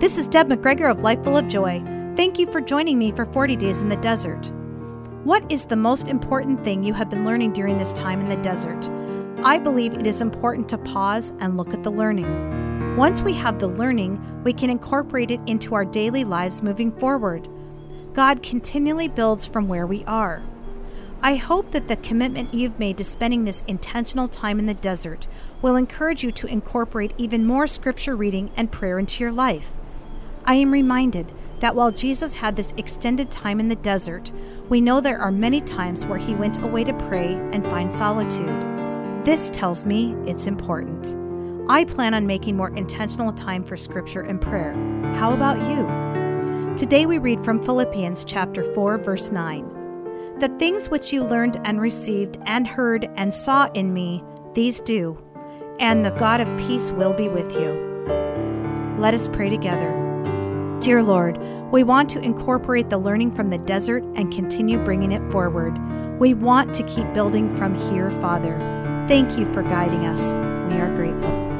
This is Deb McGregor of Life Full of Joy. Thank you for joining me for 40 Days in the Desert. What is the most important thing you have been learning during this time in the desert? I believe it is important to pause and look at the learning. Once we have the learning, we can incorporate it into our daily lives moving forward. God continually builds from where we are. I hope that the commitment you've made to spending this intentional time in the desert will encourage you to incorporate even more scripture reading and prayer into your life. I am reminded that while Jesus had this extended time in the desert, we know there are many times where he went away to pray and find solitude. This tells me it's important. I plan on making more intentional time for scripture and prayer. How about you? Today we read from Philippians chapter 4 verse 9. The things which you learned and received and heard and saw in me, these do, and the God of peace will be with you. Let us pray together. Dear Lord, we want to incorporate the learning from the desert and continue bringing it forward. We want to keep building from here, Father. Thank you for guiding us. We are grateful.